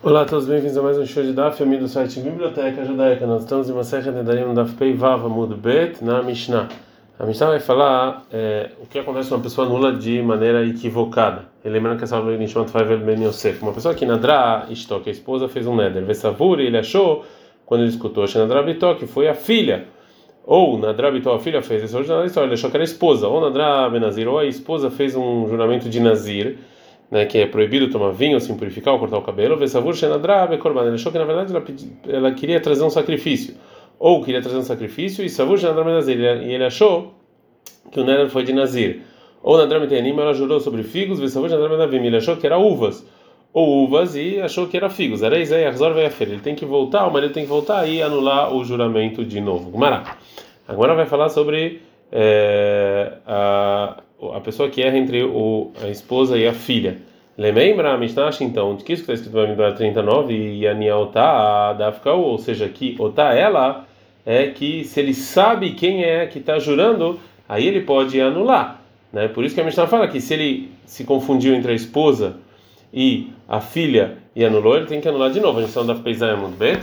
Olá a todos, bem-vindos a mais um show de Daf, amigo do site Biblioteca Judaica. Nós estamos em uma série de Darim Daf Pei Vav Amud Bet na Mishnah. A Mishnah vai falar é, o que acontece com uma pessoa nula de maneira equivocada. E lembrando que essa é Nishmat Faivel Ben Yosef. Uma pessoa que Nadra Ishtok, a esposa, fez um neder. Vesavur, ele achou, quando ele escutou Shenadra Bitó, que foi a filha. Ou Nadra Bitó, a filha fez esse original história, ele achou que era a esposa. Ou Nadra Benazir, ou a esposa fez um juramento de Nazir né, que é proibido tomar vinho, se purificar ou cortar o cabelo, Vesavur Shenadrabe Korban. Ele achou que na verdade ela, ela, queria trazer um sacrifício, ou queria trazer um sacrifício, e Savur Shenadrabe Nazir, e ele achou que o Neder foi de Nazir. Ou Nadrame Tenim, ela jurou sobre figos, Vesavur Shenadrabe Navim, ele achou que era uvas, ou uvas, e achou que era figos. Era isso aí, Arzor vai Ele tem que voltar, o marido tem que voltar e anular o juramento de novo. Agora vai falar sobre é, a a pessoa que erra entre o, a esposa e a filha. Lembra a Mishnah, então, de que isso que está escrito no Bamidbar 39 e a Otá, da ou seja, que Otá ela é que se ele sabe quem é que está jurando, aí ele pode anular. Né? Por isso que a Mishnah fala que se ele se confundiu entre a esposa e a filha e anulou, ele tem que anular de novo. A gente está no Peizai muito bem.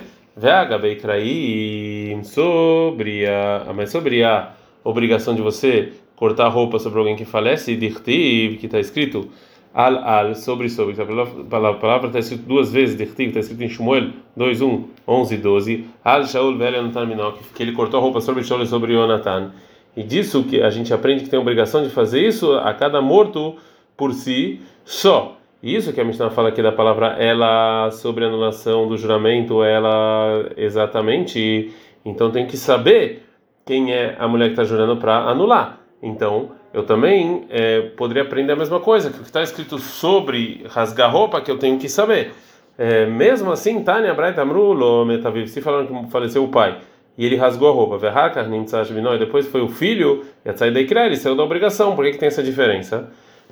Sobre a, mas sobre a obrigação de você cortar roupa sobre alguém que falece, dirtiv, que está escrito al al sobre sobre, a palavra está escrito duas vezes, dirtiv, está escrito em Shmuel 2, 1, 11, 12, al Shaul velho Yonatan que ele cortou a roupa sobre Shaul e sobre Yonatan. E disso que a gente aprende que tem a obrigação de fazer isso a cada morto por si só. Isso que a Mishnah fala aqui da palavra ela sobre anulação do juramento, ela exatamente. Então tem que saber quem é a mulher que está jurando para anular. Então, eu também é, poderia aprender a mesma coisa, que o que está escrito sobre rasgar roupa, que eu tenho que saber. É, mesmo assim, Tânia Braita Amrulo Metaviv, se falando que faleceu o pai, e ele rasgou a roupa, e depois foi o filho, e a saída ele saiu da obrigação, por que, que tem essa diferença?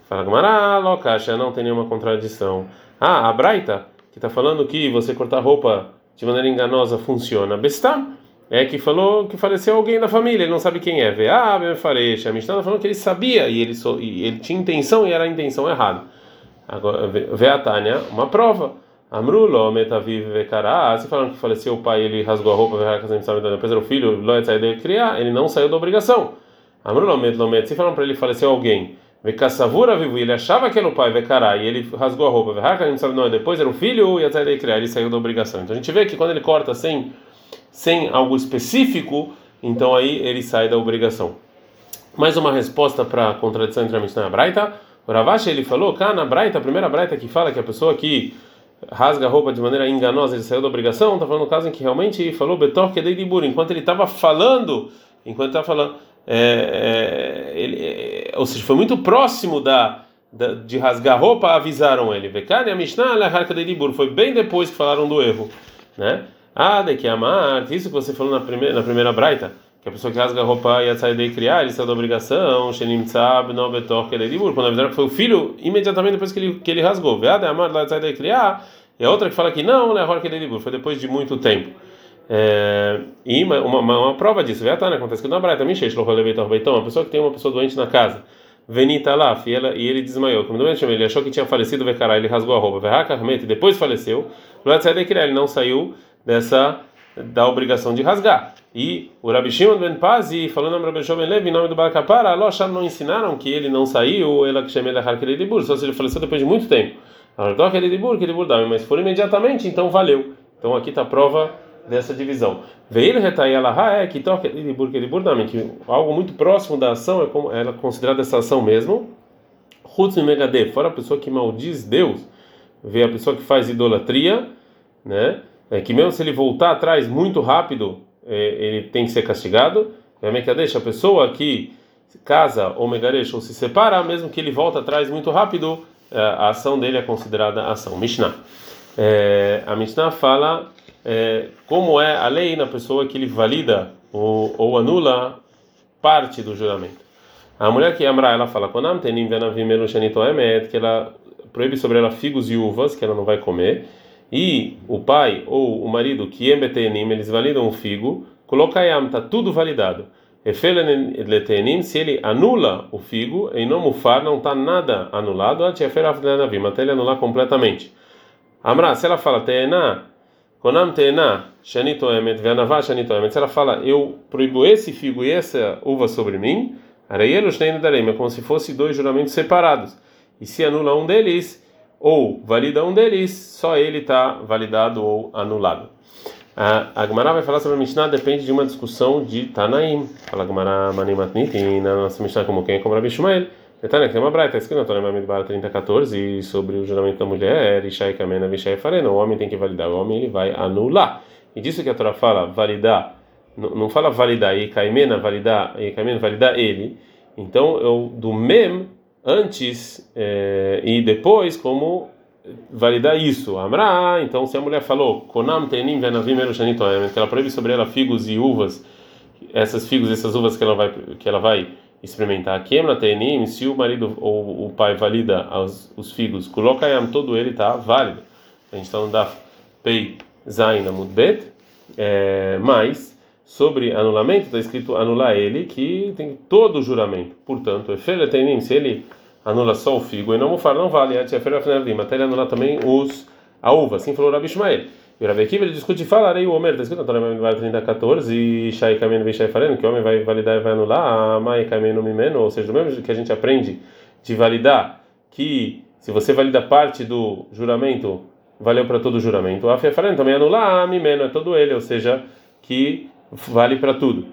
Fala Gamara, Lokacha, não tem nenhuma contradição. Ah, a Braita, que está falando que você cortar roupa de maneira enganosa funciona. Bestam é que falou que faleceu alguém da família, ele não sabe quem é. Vê, ah, meu falei, a Mishnah falando que ele sabia e ele, so, e ele tinha intenção e era a intenção errada. Agora, a Tânia, uma prova. Amrulo, metaviv vekará. Se falando que faleceu o pai, ele rasgou a roupa, depois era o filho, Loet saiu de criar, ele não saiu da obrigação. Amrulo, metlomet. Se falam para ele faleceu alguém, Vekassavura vivo, ele achava que era o pai, vekará, e ele rasgou a roupa, não, depois era o filho, e até criar, ele saiu da obrigação. Então a gente vê que quando ele corta sem sem algo específico, então aí ele sai da obrigação. Mais uma resposta para a contradição entre a Mishnah e a Braita. O Ravashi ele falou, cá na Braita, a primeira Braita que fala que a pessoa que rasga a roupa de maneira enganosa ele saiu da obrigação, está falando no caso em que realmente falou Betor que de Dibur, enquanto ele estava falando, enquanto estava falando, é, é, ele, é, ou seja, foi muito próximo da, da de rasgar a roupa, avisaram ele. A Mishnah, foi bem depois que falaram do erro, né? Ah, de que amar, isso que você falou na primeira, na primeira braita, que a pessoa que rasga a roupa ia sair de criar, ele saiu da obrigação, Shenim Tzab, no Betor, que ele é quando na verdade foi o filho imediatamente depois que ele, que ele rasgou. Ah, de amar, lá sai de criar, e a outra que fala que não, né, que ele é foi depois de muito tempo. É, e uma, uma, uma, prova disso, tá, né, acontece que na braita, Mishesh, Beitão, uma pessoa que tem uma pessoa doente na casa. Venita lá, e, e ele desmaiou. Como ele achou que tinha falecido, ele rasgou a roupa. E depois faleceu. Ele não saiu dessa da obrigação de rasgar. E o Rabi Shimon ben Pazi, falando no Rabi Shimon Levi, em nome do Bar Kapara, Aloshar não ensinaram que ele não saiu, ela que de Bur, só se ele faleceu depois de muito tempo. Mas for imediatamente, então valeu. Então aqui está a prova dessa divisão. Veio retai ela é que toca que algo muito próximo da ação é é considerada essa ação mesmo. Hutz Megade, fora a pessoa que maldiz Deus, vê a pessoa que faz idolatria, né? É que mesmo se ele voltar atrás muito rápido, é, ele tem que ser castigado. É deixa a pessoa que casa ou megaresh ou se separa, mesmo que ele volta atrás muito rápido, é, a ação dele é considerada ação. Mishnah. É, a Mishnah fala é, como é a lei na pessoa que ele valida ou, ou anula parte do juramento. A mulher que Amra, ela fala, que ela proíbe sobre ela figos e uvas, que ela não vai comer e o pai ou o marido que embetenim, eles validam o figo, colocaiam, está tudo validado. Efeletenim, se ele anula o figo, em não mufar, não está nada anulado, até ele anular completamente. Amra, se ela fala teena, konam teena, shani toemet, ve'anavá shani toemet, se ela fala eu proíbo esse figo e essa uva sobre mim, areielo shnei darei, é como se fosse dois juramentos separados. E se anula um deles, ou valida um deles, só ele está validado ou anulado. A Gemara vai falar sobre a Mishnah, depende de uma discussão de Tanaim. Fala Gemara Manimatnit, na nossa Mishnah, como quem? Como Rabi Shumael. Tânia, tem uma braita, está escrito na Torá Mamidbar 3014 sobre o juramento da mulher, Ishai Kamena, Vishai Farena. O homem tem que validar, o homem ele vai anular. E disso que a Torá fala, validar, não fala validar, e Kaimena, validar, e Kaimena, validar ele. Então, eu, do mem, antes é, e depois, como validar isso. Amra, então se a mulher falou, Konam tenim venavim que ela proíbe sobre ela figos e uvas, essas figos, essas uvas que ela vai que ela vai experimentar. Kemna tenim, se o marido ou o pai valida os, os figos, colocayam todo ele tá válido. A gente está no daf pei zain amudbet, é, mas sobre anulamento está escrito anular ele que tem todo o juramento. Portanto, se ele anula só o figo e não mufar, não vale. Até ele anular também os, a uva. Assim falou Rabi Ishmael. E o Rabi ele discute e fala, o Omer, está escrito na Torá 30, 14, e Shai Kameno Vishai Fareno, que o homem vai validar e vai anular, a Mai Kameno Mimeno, ou seja, do mesmo que a gente aprende de validar, que se você valida parte do juramento, valeu para todo o juramento. A Fareno também anular, Mimeno é todo ele, ou seja, que vale para tudo.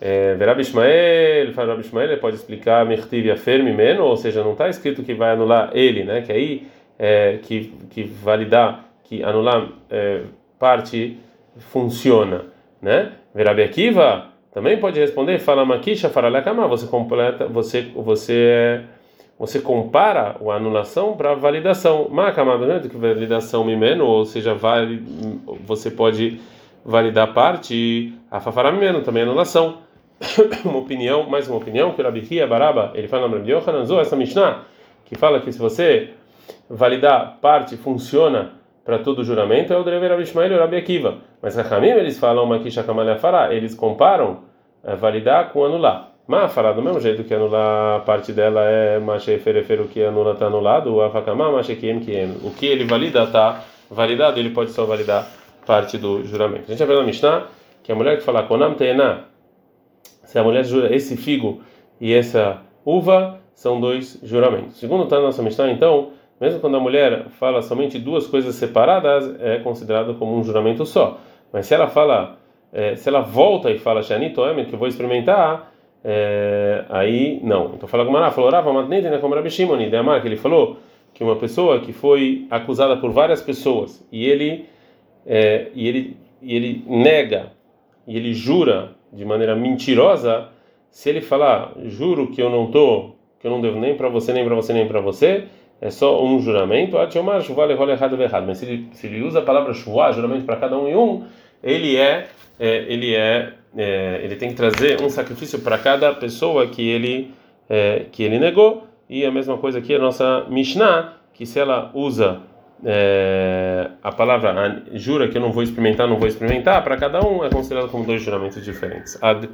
É, Verab Ishmael, Rabi Ishmael, pode explicar Mertiv Afermi Meno, ou seja, não está escrito que vai anular ele, né? Que aí é, que que validar, que anular é, parte funciona, né? Verab Akiva também pode responder, fala Makisha Faralakama, você completa, você você você compara a anulação para validação. Makamado, né? Que validação mimeno, ou seja, vale, você pode validar parte, a fafaramimeno também anulação. uma opinião, mais uma opinião, que o Rabi Baraba, ele fala no Rabi essa Mishnah, que fala que se você validar parte, funciona para todo juramento, é o Drever Rabi Ishmael e o Rabi Akiva. Mas Rahamim, eles falam uma Kisha Fará, eles comparam é, validar com anular. Mas fará do mesmo jeito que anular a parte dela é Mashe Ferefer, o que anula está anulado, o Afakama, Mashe Kiem Kiem. O que ele valida está validado, ele pode só validar parte do juramento. A gente ver na Mishnah que a mulher que fala Konam Teena, se a mulher jura esse figo e essa uva, são dois juramentos. Segundo está na nossa Mishnah, então, mesmo quando a mulher fala somente duas coisas separadas, é considerado como um juramento só. Mas se ela fala, é, se ela volta e fala Shani Toemet, que eu vou experimentar, é, aí não. Então fala com Mará, falou Rava, mas nem tem como Rabi Shimon, que ele falou que uma pessoa que foi acusada por várias pessoas e ele é, e ele e ele nega e ele jura de maneira mentirosa, se ele falar, juro que eu não tô, que eu não devo nem para você, nem para você, nem para você, é só um juramento, mas se ele, se ele usa a palavra shuvá, juramento para cada um e um, ele é, é ele é, é, ele tem que trazer um sacrifício para cada pessoa que ele é, que ele negou, e a mesma coisa aqui a nossa Mishnah, que se ela usa é, a palavra jura que eu não vou experimentar, não vou experimentar, para cada um é considerado como dois juramentos diferentes. Ad